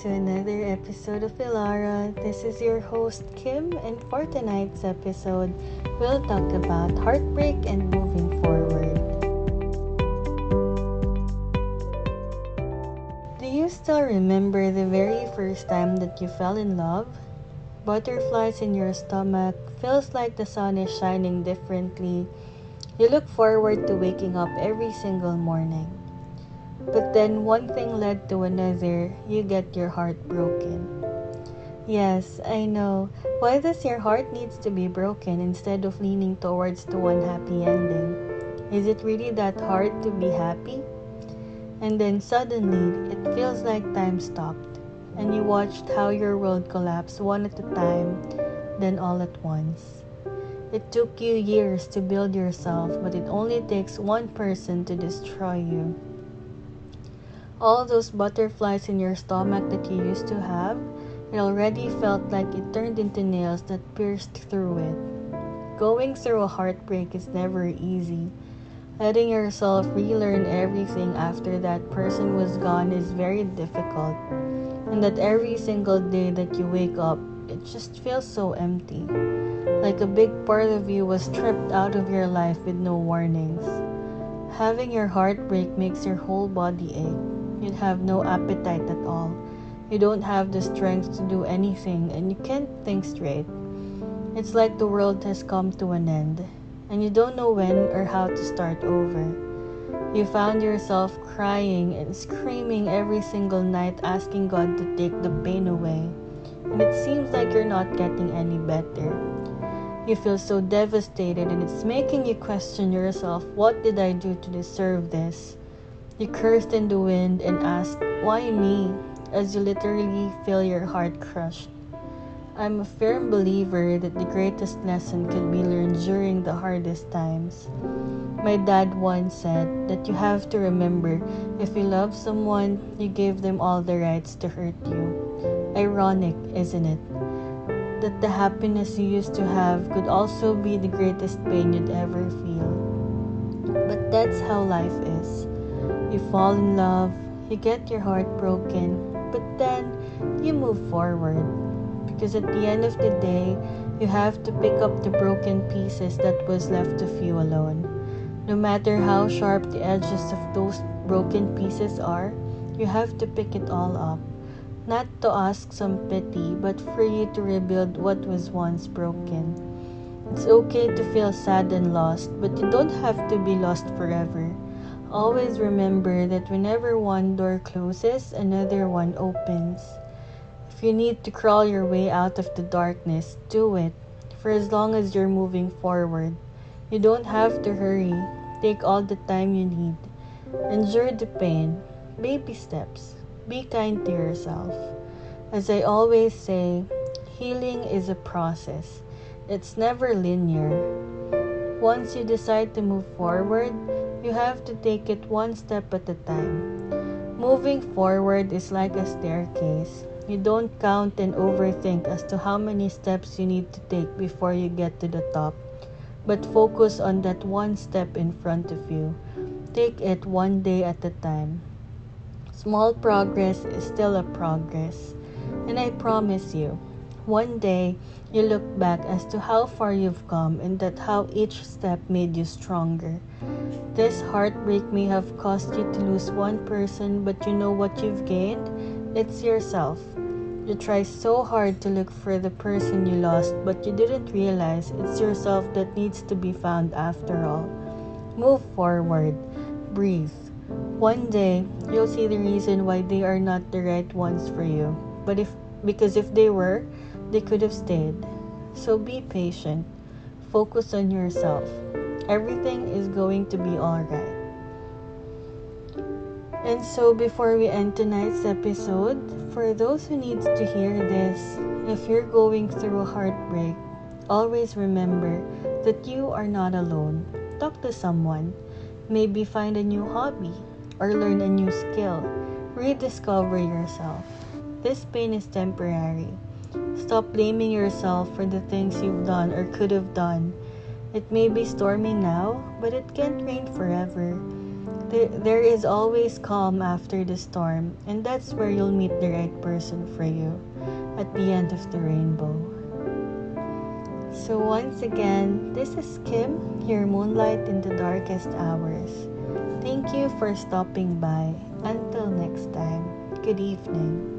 to another episode of Ilara. This is your host Kim, and for tonight's episode, we'll talk about heartbreak and moving forward. Do you still remember the very first time that you fell in love? Butterflies in your stomach, feels like the sun is shining differently. You look forward to waking up every single morning. But then one thing led to another, you get your heart broken. Yes, I know. Why does your heart needs to be broken instead of leaning towards the one happy ending? Is it really that hard to be happy? And then suddenly, it feels like time stopped, and you watched how your world collapsed one at a time, then all at once. It took you years to build yourself, but it only takes one person to destroy you all those butterflies in your stomach that you used to have, it already felt like it turned into nails that pierced through it. Going through a heartbreak is never easy. Letting yourself relearn everything after that person was gone is very difficult. And that every single day that you wake up, it just feels so empty. Like a big part of you was stripped out of your life with no warnings. Having your heart break makes your whole body ache. You'd have no appetite at all. You don't have the strength to do anything, and you can't think straight. It's like the world has come to an end, and you don't know when or how to start over. You found yourself crying and screaming every single night, asking God to take the pain away. And it seems like you're not getting any better. You feel so devastated, and it's making you question yourself what did I do to deserve this? You cursed in the wind and asked, Why me? as you literally feel your heart crushed. I'm a firm believer that the greatest lesson can be learned during the hardest times. My dad once said that you have to remember if you love someone, you give them all the rights to hurt you. Ironic, isn't it? That the happiness you used to have could also be the greatest pain you'd ever feel. But that's how life is. You fall in love, you get your heart broken, but then you move forward. Because at the end of the day, you have to pick up the broken pieces that was left of you alone. No matter how sharp the edges of those broken pieces are, you have to pick it all up. Not to ask some pity, but for you to rebuild what was once broken. It's okay to feel sad and lost, but you don't have to be lost forever. Always remember that whenever one door closes, another one opens. If you need to crawl your way out of the darkness, do it. For as long as you're moving forward, you don't have to hurry. Take all the time you need. Endure the pain. Baby steps. Be kind to yourself. As I always say, healing is a process. It's never linear. Once you decide to move forward, you have to take it one step at a time. Moving forward is like a staircase. You don't count and overthink as to how many steps you need to take before you get to the top, but focus on that one step in front of you. Take it one day at a time. Small progress is still a progress, and I promise you, one day you look back as to how far you've come and that how each step made you stronger. This heartbreak may have caused you to lose one person, but you know what you've gained? It's yourself. You try so hard to look for the person you lost, but you didn't realize it's yourself that needs to be found after all. Move forward. Breathe. One day, you'll see the reason why they are not the right ones for you. But if because if they were, they could have stayed. So be patient. Focus on yourself. Everything is going to be alright. And so before we end tonight's episode, for those who need to hear this, if you're going through a heartbreak, always remember that you are not alone. Talk to someone. Maybe find a new hobby or learn a new skill. Rediscover yourself. This pain is temporary. Stop blaming yourself for the things you've done or could have done. It may be stormy now, but it can't rain forever. There is always calm after the storm, and that's where you'll meet the right person for you at the end of the rainbow. So, once again, this is Kim, your moonlight in the darkest hours. Thank you for stopping by. Until next time, good evening.